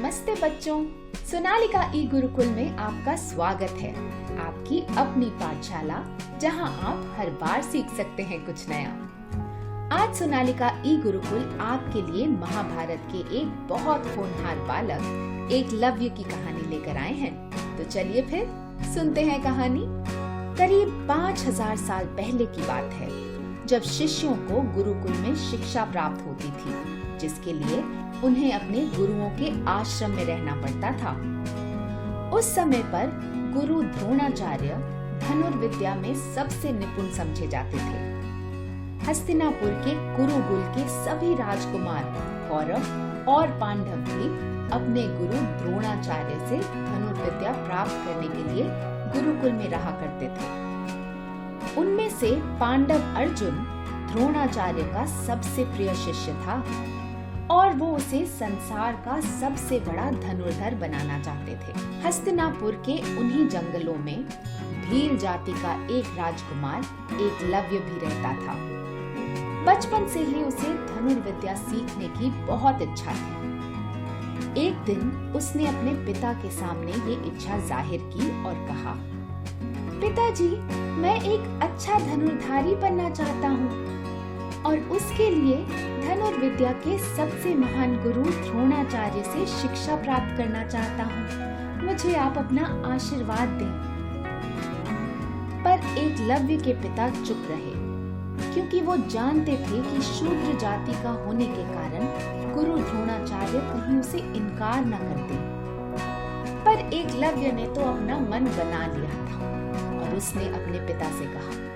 नमस्ते बच्चों। सोनालिका ई गुरुकुल में आपका स्वागत है। आपकी अपनी पाठशाला, जहाँ आप हर बार सीख सकते हैं कुछ नया। आज सोनालिका ई गुरुकुल आपके लिए महाभारत के एक बहुत होनहार बालक, एक लव्य की कहानी लेकर आए हैं। तो चलिए फिर सुनते हैं कहानी। करीब पाँच हज़ार साल पहले की बात है, जब शिष्यों को गुरुकुल में शिक्षा प्राप्त होती थी। जिसके लिए उन्हें अपने गुरुओं के आश्रम में रहना पड़ता था। उस समय पर गुरु द्रोणाचार्य धनुर्विद्या में सबसे निपुण समझे जाते थे। हस्तिनापुर के कुरुकुल के सभी राजकुमार, कौरव और पांडव भी अपने गुरु द्रोणाचार्य से धनुर्विद्या प्राप्त करने के लिए गुरुकुल में रहा करते थे। उनमें से पांडव अर्जुन द्रोणाचार्य का सबसे प्रिय शिष्य था। और वो उसे संसार का सबसे बड़ा धनुर्धर बनाना चाहते थे। हस्तिनापुर के उन्हीं जंगलों में भील जाति का एक राजकुमार, एक लव्य भी रहता था। बचपन से ही उसे धनुर्विद्या सीखने की बहुत इच्छा थी। एक दिन उसने अपने पिता के सामने ये इच्छा ज़ाहिर की और कहा, पिताजी, मैं एक अच्छा धनुर्धारी बनना चाहता हूँ। और उसके लिए धन और विद्या के सबसे महान गुरु द्रोणाचार्य से शिक्षा प्राप्त करना चाहता हूँ। मुझे आप अपना आशीर्वाद दें। पर एक लव्य के पिता चुप रहे, क्योंकि वो जानते थे कि शूद्र जाति का होने के कारण गुरु द्रोणाचार्य कहीं उसे इनकार न करते पर एक लव्य ने तो अपना मन बना लिया था, और उसने अपने पिता से कहा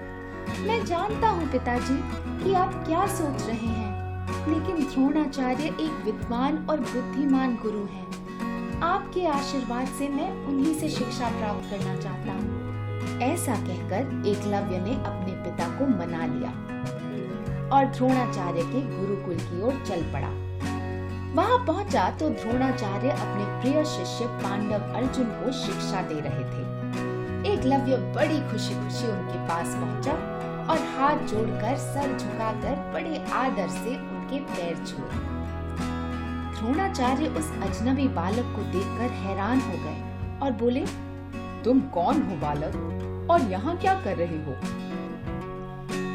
मैं जानता हूँ पिताजी कि आप क्या सोच रहे हैं, लेकिन द्रोणाचार्य एक विद्वान और बुद्धिमान गुरु हैं। आपके आशीर्वाद से मैं उन्हीं से शिक्षा प्राप्त करना चाहता हूँ। ऐसा कहकर एकलव्य ने अपने पिता को मना लिया और द्रोणाचार्य के गुरुकुल की ओर चल पड़ा। वहाँ पहुँचा तो द्रोणाचार्य अपने प्रिय शिष्य पांडव अर्जुन को शिक्षा दे रहे थे। एकलव्य बड़ी खुशी खुशी उनके पास पहुँचा और हाथ जोड़कर सर झुकाकर बड़े आदर से उनके पैर छुए। द्रोणाचार्य उस अजनबी बालक को देखकर हैरान हो गए और बोले तुम कौन हो बालक? और यहाँ क्या कर रहे हो?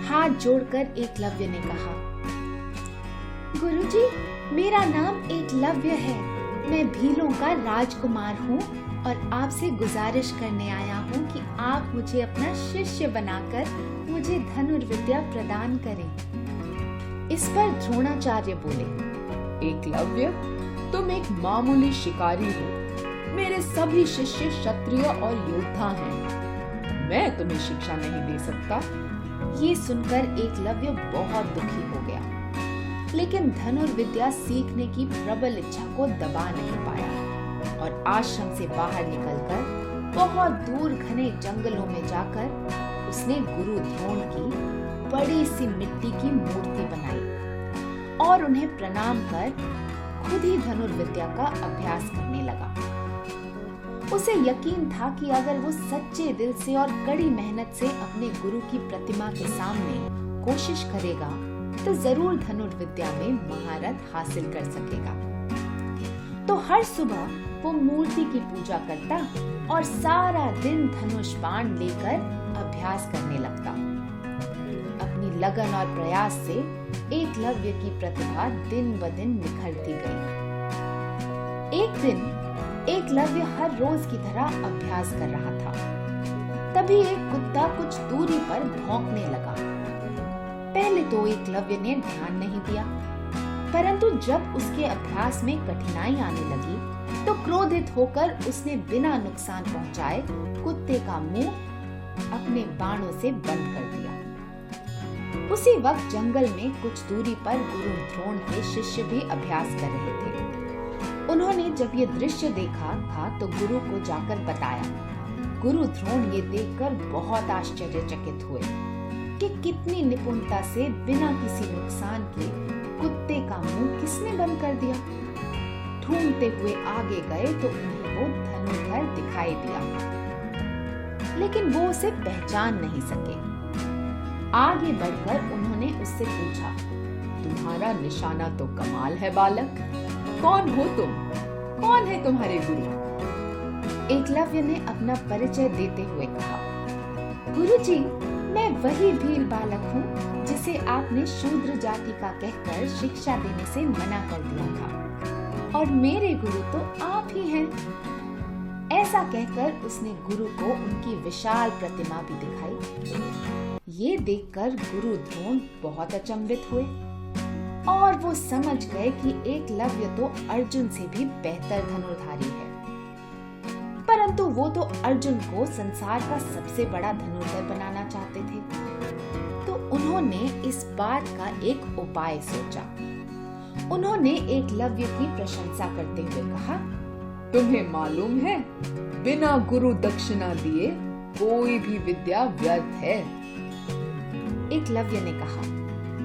हाथ जोड़कर एकलव्य ने कहा गुरुजी, मेरा नाम एकलव्य है। मैं भीलों का राजकुमार हूँ और आपसे गुजारिश करने आया हूँ कि आप मुझे अपना शिष्य बनाकर मुझे धनुर्विद्या प्रदान करें। इस पर द्रोणाचार्य बोले एकलव्य? तुम एक मामूली शिकारी हो। मेरे सभी शिष्य क्षत्रिय और योद्धा हैं। मैं तुम्हें शिक्षा नहीं दे सकता। ये सुनकर एकलव्य बहुत दुखी हो गया। लेकिन धनुर्विद्या सीखने की प्रबल इच्छा को दबा नहीं पाया और आश्रम से बाहर निकलकर बहुत दूर घने जंगलों में जाकर उसने गुरु द्रोण की बड़ी सी मिट्टी की मूर्ति बनाई और उन्हें प्रणाम कर खुद ही धनुर्विद्या का अभ्यास करने लगा। उसे यकीन था कि अगर वो सच्चे दिल से और कड़ी मेहनत से अपने गुरु की प्रतिमा के सामने कोशिश करेगा तो ज़रूर धनुर्विद्या में महारत हासिल कर सकेगा। तो हर सुबह वो मूर्ति की पूजा करता और सारा दिन धनुष बाण लेकर अभ्यास करने लगता। अपनी लगन और प्रयास से एकलव्य की प्रतिभा दिन ब दिन निखरती गई। एक दिन एकलव्य हर रोज की तरह अभ्यास कर रहा था। तभी एक कुत्ता कुछ दूरी पर भौंकने लगा। पहले तो एकलव्य ने ध्यान नहीं दिया, परंतु जब उसके अभ्यास में कठिनाई आने लगी तो क्रोधित होकर उसने बिना नुकसान पहुँचाए कुत्ते का मुँह अपने बाणों से बंद कर दिया। उसी वक्त जंगल में कुछ दूरी पर गुरु द्रोण के शिष्य भी अभ्यास कर रहे थे। उन्होंने जब ये दृश्य देखा, था तो गुरु को जाकर बताया। गुरु द्रोण ये देखकर बहुत आश्चर्यचकित हुए कि कितनी निपुणता से बिना किसी नुकसान के कुत्ते का मुँह किसने बंद कर दिया। ढूंढते हुए आगे गए तो उन्हें वो धनुर्धर दिखाई दिया। लेकिन वो उसे पहचान नहीं सके। आगे बढ़कर उन्होंने उससे पूछा, तुम्हारा निशाना तो कमाल है, बालक। कौन हो तुम? कौन है तुम्हारे गुरु? एकलव्य ने अपना परिचय देते हुए कहा गुरु जी मैं वही भील बालक हूँ जिसे आपने शूद्र जाति का कहकर शिक्षा देने से मना कर दिया था। और मेरे गुरु तो आप ही हैं। ऐसा कहकर उसने गुरु को उनकी विशाल प्रतिमा भी दिखाई। ये देखकर गुरु द्रोण बहुत अचंभित हुए और वो समझ गए कि एकलव्य तो अर्जुन से भी बेहतर धनुर्धारी है। परंतु वो तो अर्जुन को संसार का सबसे बड़ा धनुर्धर बनाना चाहते थे। तो उन्होंने इस बात का एक उपाय सोचा। उन्होंने एक लव्य की प्रशंसा करते हुए कहा, तुम्हें मालूम है, बिना गुरु दक्षिणा दिए कोई भी विद्या व्यर्थ है? एकलव्य ने कहा,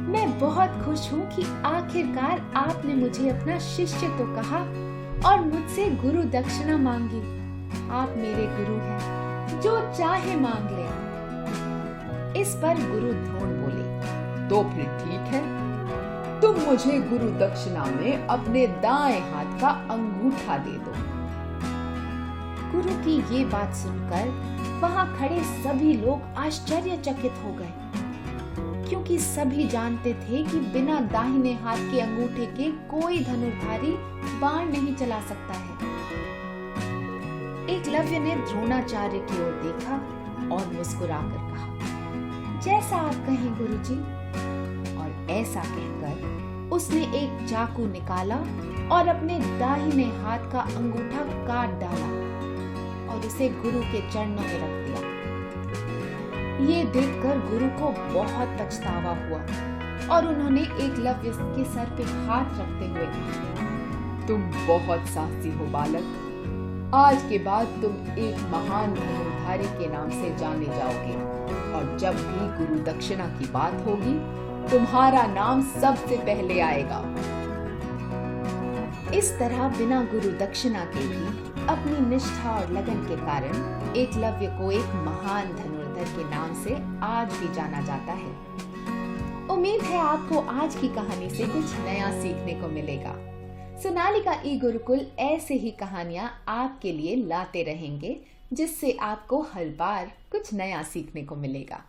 मैं बहुत खुश हूँ कि आखिरकार आपने मुझे अपना शिष्य तो कहा और मुझसे गुरु दक्षिणा मांगी। आप मेरे गुरु हैं, जो चाहे मांग ले। इस पर गुरु द्रोण बोले तो फिर ठीक है तुम मुझे गुरु दक्षिणा में अपने दाएँ हाथ का अंगूठा दे दो। गुरु की ये बात सुनकर वहाँ खड़े सभी लोग आश्चर्यचकित हो गए। क्योंकि सभी जानते थे कि बिना दाहिने हाथ के अंगूठे के कोई धनुर्धारी बाण नहीं चला सकता है। एकलव्य ने द्रोणाचार्य की ओर देखा और मुस्कुराकर कहा, जैसा आप कहें गुरुजी ऐसा कहकर उसने एक चाकू निकाला और अपने दाहिने हाथ का अंगूठा काट डाला और उसे गुरु के चरणों में रख दिया। ये देखकर गुरु को बहुत पछतावा हुआ और उन्होंने एकलव्य के सर पे हाथ रखते हुए कहा, तुम बहुत साहसी हो बालक। आज के बाद तुम एक महान धनुर्धारी के नाम से जाने जाओगे और जब भी गुरु दक्षिणा की बात होगी तुम्हारा नाम सबसे पहले आएगा। इस तरह बिना गुरु दक्षिणा के भी अपनी निष्ठा और लगन के कारण एकलव्य को एक महान धनुर्धर के नाम से आज भी जाना जाता है। उम्मीद है आपको आज की कहानी से कुछ नया सीखने को मिलेगा। सोनालिका ई गुरुकुल ऐसे ही कहानियाँ आपके लिए लाते रहेंगे, जिससे आपको हर बार कुछ नया सीखने को मिलेगा।